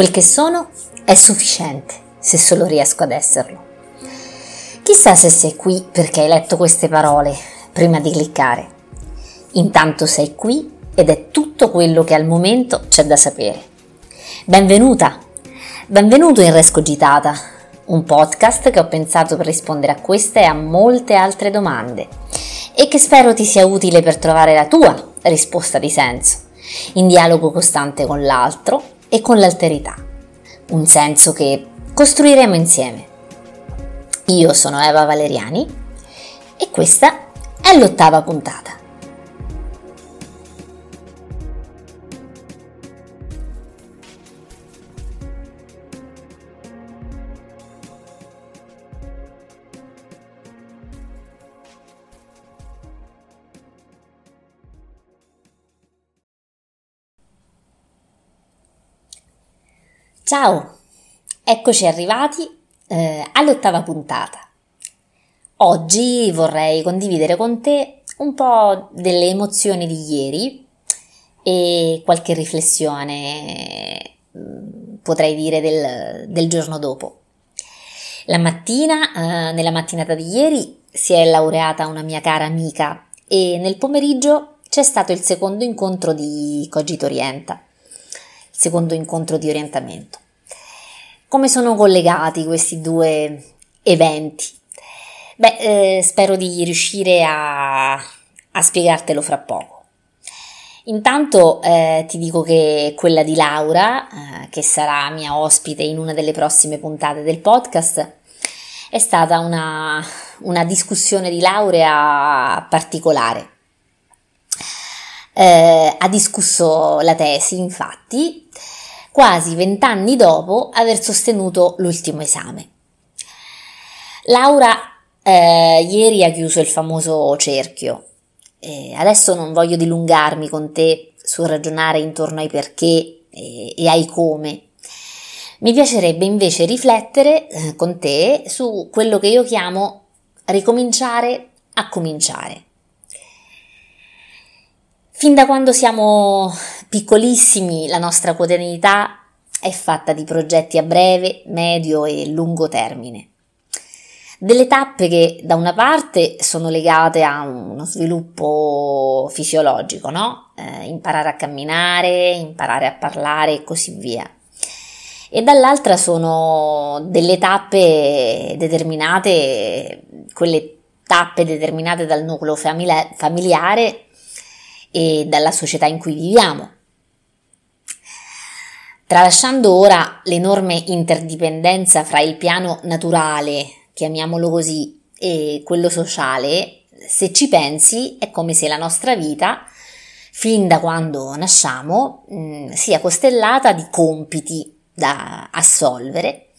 Quel che sono è sufficiente, se solo riesco ad esserlo. Chissà se sei qui perché hai letto queste parole prima di cliccare. Intanto sei qui ed è tutto quello che al momento c'è da sapere. Benvenuta! Benvenuto in Rescogitata, un podcast che ho pensato per rispondere a queste e a molte altre domande e che spero ti sia utile per trovare la tua risposta di senso, in dialogo costante con l'altro e con l'alterità, un senso che costruiremo insieme. Io sono Eva Valeriani e questa è l'ottava puntata. Ciao, eccoci arrivati eh, all'ottava puntata. Oggi vorrei condividere con te un po' delle emozioni di ieri e qualche riflessione, mm, potrei dire, del, del giorno dopo. La mattina, eh, nella mattinata di ieri, si è laureata una mia cara amica e nel pomeriggio c'è stato il secondo incontro di Cogito Orienta secondo incontro di orientamento. Come sono collegati questi due eventi? Beh, eh, spero di riuscire a, a, spiegartelo fra poco. Intanto eh, ti dico che quella di Laura, eh, che sarà mia ospite in una delle prossime puntate del podcast, è stata una, una discussione di laurea particolare eh, ha discusso la tesi, infatti, quasi vent'anni dopo aver sostenuto l'ultimo esame. Laura eh, ieri ha chiuso il famoso cerchio. Eh, adesso non voglio dilungarmi con te sul ragionare intorno ai perché e, e ai come. Mi piacerebbe invece riflettere eh, con te su quello che io chiamo ricominciare a cominciare. Fin da quando siamo piccolissimi la nostra quotidianità è fatta di progetti a breve, medio e lungo termine. Delle tappe che da una parte sono legate a uno sviluppo fisiologico, no? Eh, imparare a camminare, imparare a parlare e così via. E dall'altra sono delle tappe determinate, quelle tappe determinate dal nucleo familiare e dalla società in cui viviamo. Tralasciando ora l'enorme interdipendenza fra il piano naturale, chiamiamolo così, e quello sociale, se ci pensi è come se la nostra vita, fin da quando nasciamo, mm, sia costellata di compiti da assolvere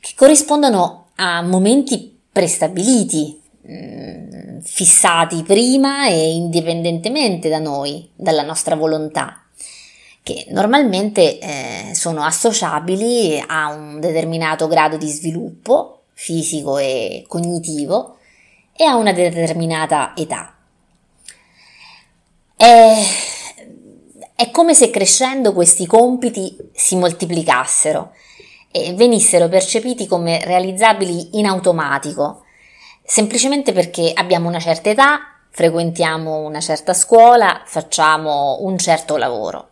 che corrispondono a momenti prestabiliti, Mm, fissati prima e indipendentemente da noi, dalla nostra volontà, che normalmente eh, sono associabili a un determinato grado di sviluppo fisico e cognitivo e a una determinata età. È, è come se crescendo questi compiti si moltiplicassero e venissero percepiti come realizzabili in automatico semplicemente perché abbiamo una certa età, frequentiamo una certa scuola, facciamo un certo lavoro.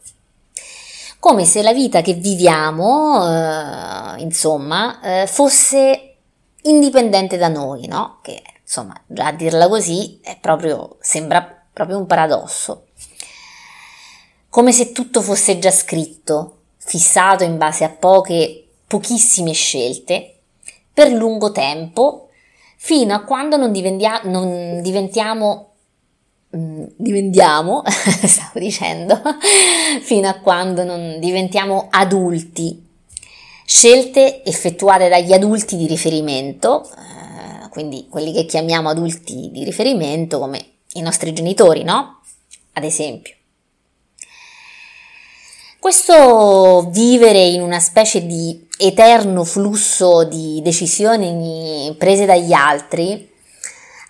Come se la vita che viviamo, eh, insomma, eh, fosse indipendente da noi, no? Che insomma, già a dirla così proprio, sembra proprio un paradosso. Come se tutto fosse già scritto, fissato in base a poche, pochissime scelte, per lungo tempo fino a quando non, diventia- non diventiamo mm, diventiamo, stavo dicendo, fino a quando non diventiamo adulti. Scelte effettuate dagli adulti di riferimento, eh, quindi quelli che chiamiamo adulti di riferimento come i nostri genitori, no? Ad esempio. Questo vivere in una specie di eterno flusso di decisioni prese dagli altri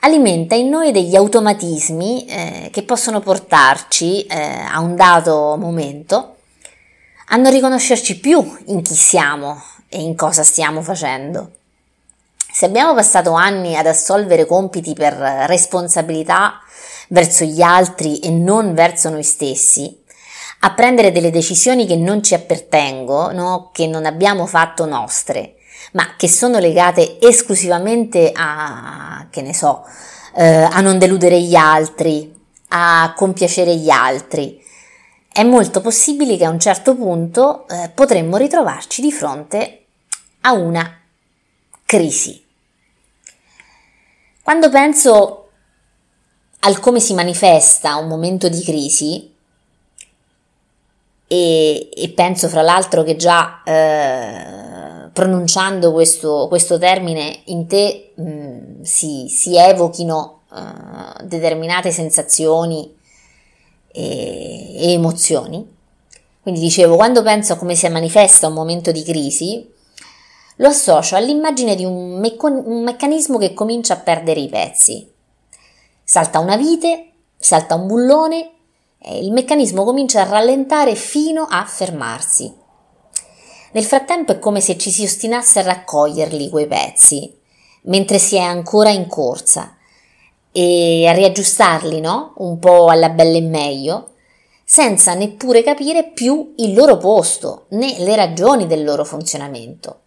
alimenta in noi degli automatismi eh, che possono portarci eh, a un dato momento a non riconoscerci più in chi siamo e in cosa stiamo facendo. Se abbiamo passato anni ad assolvere compiti per responsabilità verso gli altri e non verso noi stessi, a prendere delle decisioni che non ci appartengono, che non abbiamo fatto nostre, ma che sono legate esclusivamente a, che ne so, eh, a non deludere gli altri, a compiacere gli altri, è molto possibile che a un certo punto eh, potremmo ritrovarci di fronte a una crisi. Quando penso al come si manifesta un momento di crisi, e, e penso fra l'altro che già eh, pronunciando questo, questo, termine in te mh, mm, si, si, evochino eh, determinate sensazioni e, e emozioni. Quindi dicevo, quando penso a come si manifesta un momento di crisi, lo associo all'immagine di un, mecco- un, meccanismo che comincia a perdere i pezzi. Salta una vite, salta un bullone il meccanismo comincia a rallentare fino a fermarsi. Nel frattempo è come se ci si ostinasse a raccoglierli quei pezzi, mentre si è ancora in corsa, e a riaggiustarli, no? Un po' alla bella e meglio, senza neppure capire più il loro posto né le ragioni del loro funzionamento.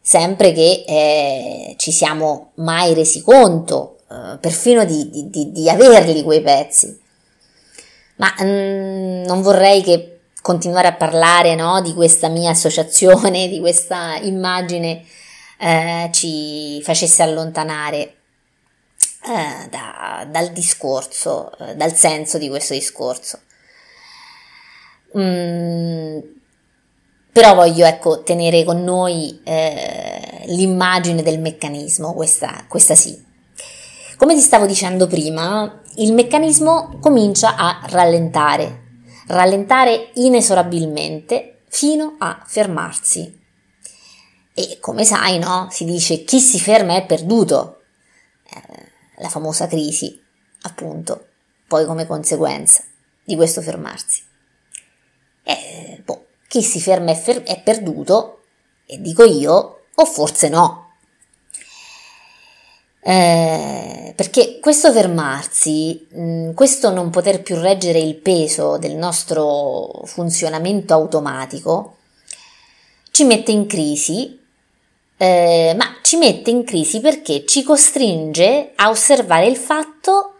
Sempre che eh, ci siamo mai resi conto, eh, perfino di, di, di, averli quei pezzi. Ma mm, non vorrei che continuare a parlare no, di questa mia associazione, di questa immagine, eh, ci facesse allontanare eh, da, dal discorso, eh, dal senso di questo discorso. Mm, però voglio ecco, tenere con noi eh, l'immagine del meccanismo, questa, questa sì. Come ti stavo dicendo prima, il meccanismo comincia a rallentare, rallentare inesorabilmente fino a fermarsi. E come sai, no? Si dice chi si ferma è perduto. Eh, la famosa crisi, appunto, poi come conseguenza di questo fermarsi. E, boh, chi si ferma è, fer- è perduto, e dico io, o forse no. Eh, perché questo fermarsi, mh, questo non poter più reggere il peso del nostro funzionamento automatico, ci mette in crisi eh, ma ci mette in crisi perché ci costringe a osservare il fatto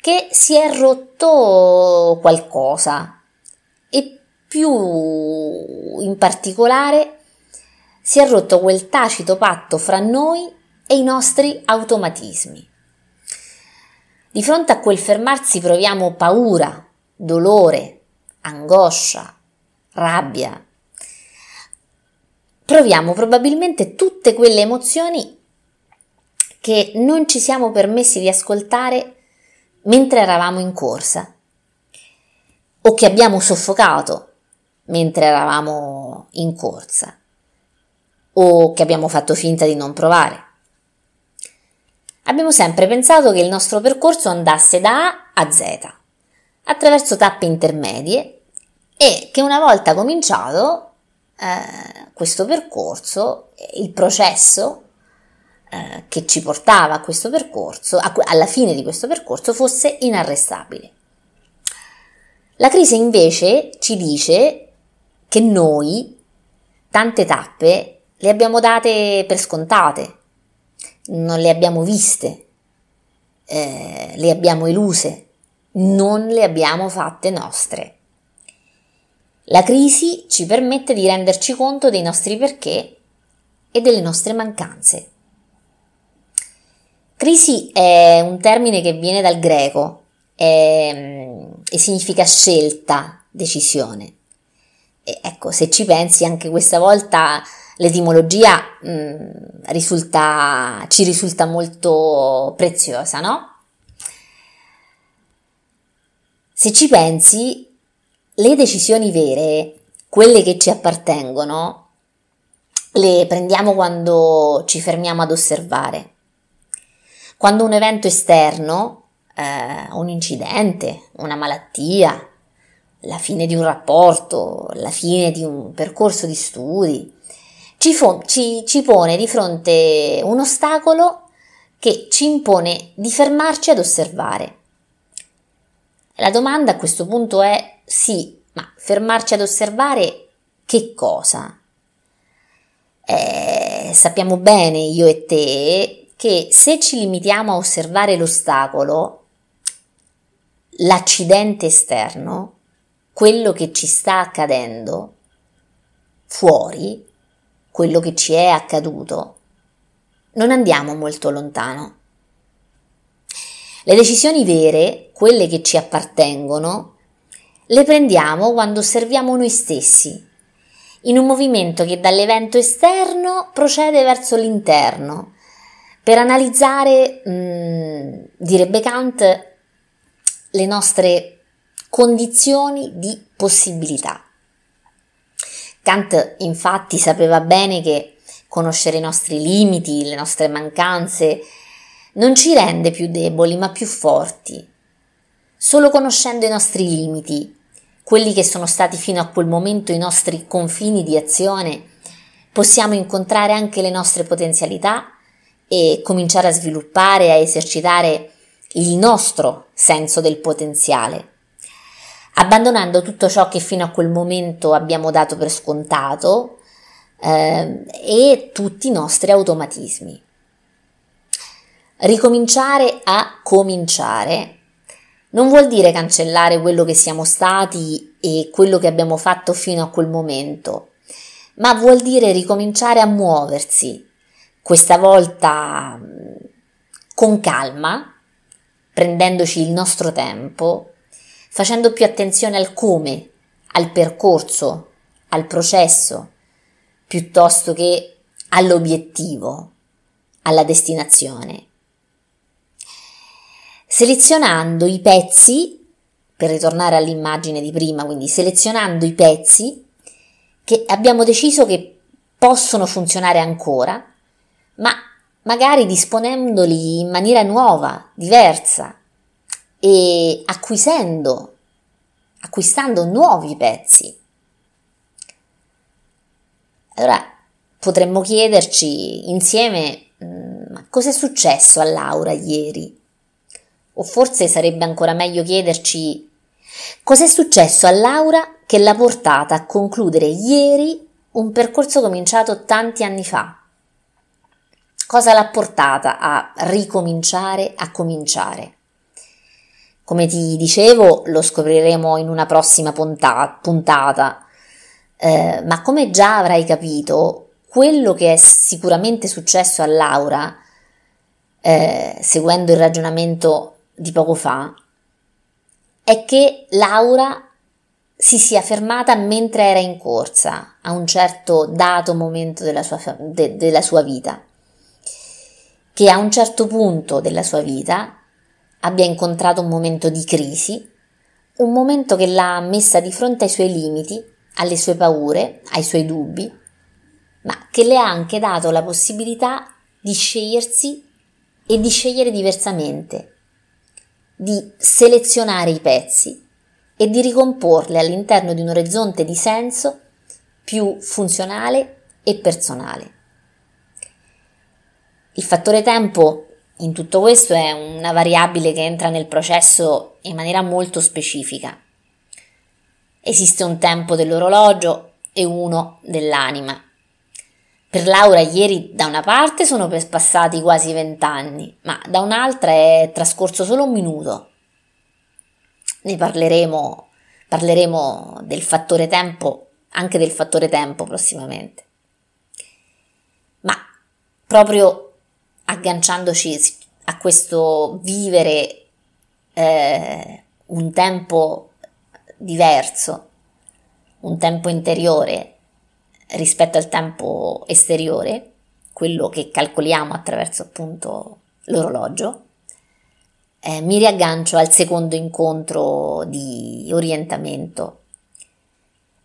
che si è rotto qualcosa. E più in particolare si è rotto quel tacito patto fra noi e i nostri automatismi. Di fronte a quel fermarsi proviamo paura, dolore, angoscia, rabbia, proviamo probabilmente tutte quelle emozioni che non ci siamo permessi di ascoltare mentre eravamo in corsa o che abbiamo soffocato mentre eravamo in corsa o che abbiamo fatto finta di non provare. Abbiamo sempre pensato che il nostro percorso andasse da A a Z, attraverso tappe intermedie e che una volta cominciato eh, questo percorso, il processo eh, che ci portava a questo percorso, a, alla fine di questo percorso, fosse inarrestabile. La crisi invece ci dice che noi tante tappe le abbiamo date per scontate, non le abbiamo viste, eh, le abbiamo eluse, non le abbiamo fatte nostre. La crisi ci permette di renderci conto dei nostri perché e delle nostre mancanze. Crisi è un termine che viene dal greco e, e significa scelta, decisione. E ecco, se ci pensi anche questa volta l'etimologia mh, mm, risulta, ci risulta molto preziosa, no? Se ci pensi, le decisioni vere, quelle che ci appartengono, le prendiamo quando ci fermiamo ad osservare. Quando un evento esterno, eh, un incidente, una malattia, la fine di un rapporto, la fine di un percorso di studi, ci, fo- ci, ci pone di fronte un ostacolo che ci impone di fermarci ad osservare. La domanda a questo punto è sì, ma fermarci ad osservare che cosa? Eh, sappiamo bene io e te che se ci limitiamo a osservare l'ostacolo, l'accidente esterno, quello che ci sta accadendo fuori, quello che ci è accaduto, non andiamo molto lontano. Le decisioni vere, quelle che ci appartengono, le prendiamo quando osserviamo noi stessi, in un movimento che dall'evento esterno procede verso l'interno, per analizzare, mh, mm, direbbe Kant, le nostre condizioni di possibilità. Kant infatti sapeva bene che conoscere i nostri limiti, le nostre mancanze, non ci rende più deboli ma più forti. Solo conoscendo i nostri limiti, quelli che sono stati fino a quel momento i nostri confini di azione, possiamo incontrare anche le nostre potenzialità e cominciare a sviluppare, a esercitare il nostro senso del potenziale, abbandonando tutto ciò che fino a quel momento abbiamo dato per scontato eh, e tutti i nostri automatismi. Ricominciare a cominciare non vuol dire cancellare quello che siamo stati e quello che abbiamo fatto fino a quel momento, ma vuol dire ricominciare a muoversi, questa volta con calma, prendendoci il nostro tempo, facendo più attenzione al come, al percorso, al processo, piuttosto che all'obiettivo, alla destinazione. Selezionando i pezzi, per ritornare all'immagine di prima, quindi selezionando i pezzi che abbiamo deciso che possono funzionare ancora, ma magari disponendoli in maniera nuova, diversa e acquisendo, acquistando nuovi pezzi. Allora potremmo chiederci insieme mm, ma cosa è successo a Laura ieri? O forse sarebbe ancora meglio chiederci cosa è successo a Laura che l'ha portata a concludere ieri un percorso cominciato tanti anni fa. Cosa l'ha portata a ricominciare a cominciare? Come ti dicevo, lo scopriremo in una prossima puntata, eh, ma come già avrai capito, quello che è sicuramente successo a Laura, eh, seguendo il ragionamento di poco fa, è che Laura si sia fermata mentre era in corsa a un certo dato momento della sua, de, della sua vita che a un certo punto della sua vita abbia incontrato un momento di crisi, un momento che l'ha messa di fronte ai suoi limiti, alle sue paure, ai suoi dubbi, ma che le ha anche dato la possibilità di scegliersi e di scegliere diversamente, di selezionare i pezzi e di ricomporli all'interno di un orizzonte di senso più funzionale e personale. Il fattore tempo in tutto questo è una variabile che entra nel processo in maniera molto specifica. Esiste un tempo dell'orologio e uno dell'anima. Per Laura ieri da una parte sono passati quasi vent'anni, ma da un'altra è trascorso solo un minuto. Ne parleremo, parleremo del fattore tempo, anche del fattore tempo prossimamente. Ma proprio agganciandoci a questo vivere eh, un tempo diverso, un tempo interiore rispetto al tempo esteriore, quello che calcoliamo attraverso appunto l'orologio, eh, mi riaggancio al secondo incontro di orientamento.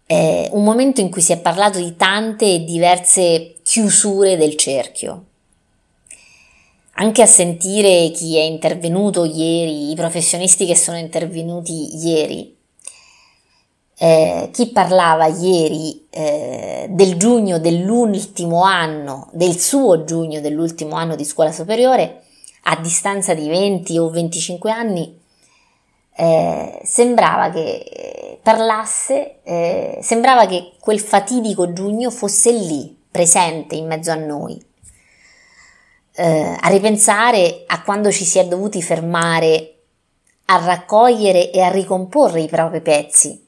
Eh, un momento in cui si è parlato di tante e diverse chiusure del cerchio, anche a sentire chi è intervenuto ieri, i professionisti che sono intervenuti ieri, Eh, chi parlava ieri eh, del giugno dell'ultimo anno, del suo giugno dell'ultimo anno di scuola superiore, a distanza di 20 o 25 anni, eh, sembrava che parlasse, eh, sembrava che quel fatidico giugno fosse lì, presente in mezzo a noi, eh, a ripensare a quando ci si è dovuti fermare a raccogliere e a ricomporre i propri pezzi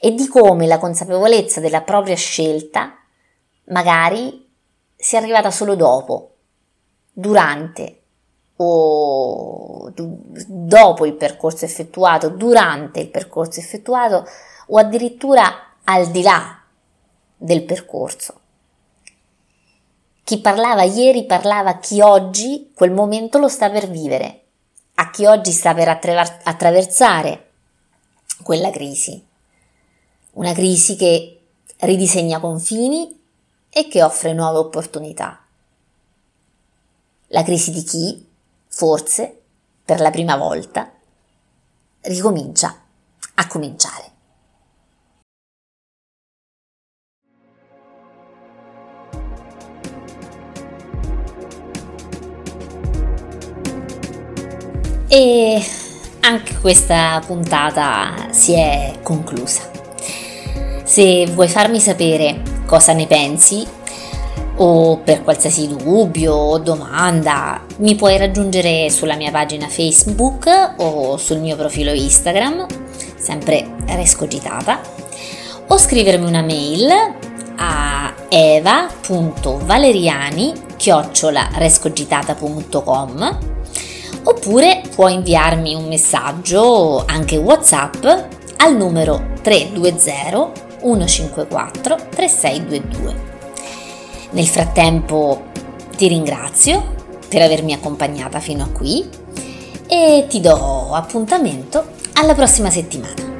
e di come la consapevolezza della propria scelta magari sia arrivata solo dopo, durante o dopo il percorso effettuato, durante il percorso effettuato o addirittura al di là del percorso. Chi parlava ieri parlava a chi oggi quel momento lo sta per vivere, a chi oggi sta per attraversare quella crisi. Una crisi che ridisegna confini e che offre nuove opportunità. La crisi di chi, forse, per la prima volta, ricomincia a cominciare. E anche questa puntata si è conclusa. Se vuoi farmi sapere cosa ne pensi o per qualsiasi dubbio o domanda mi puoi raggiungere sulla mia pagina Facebook o sul mio profilo Instagram, sempre Rescogitata, o scrivermi una mail a eva.valeriani rescogitata.com oppure puoi inviarmi un messaggio anche WhatsApp al numero 320 154 3622. Nel frattempo ti ringrazio per avermi accompagnata fino a qui e ti do appuntamento alla prossima settimana.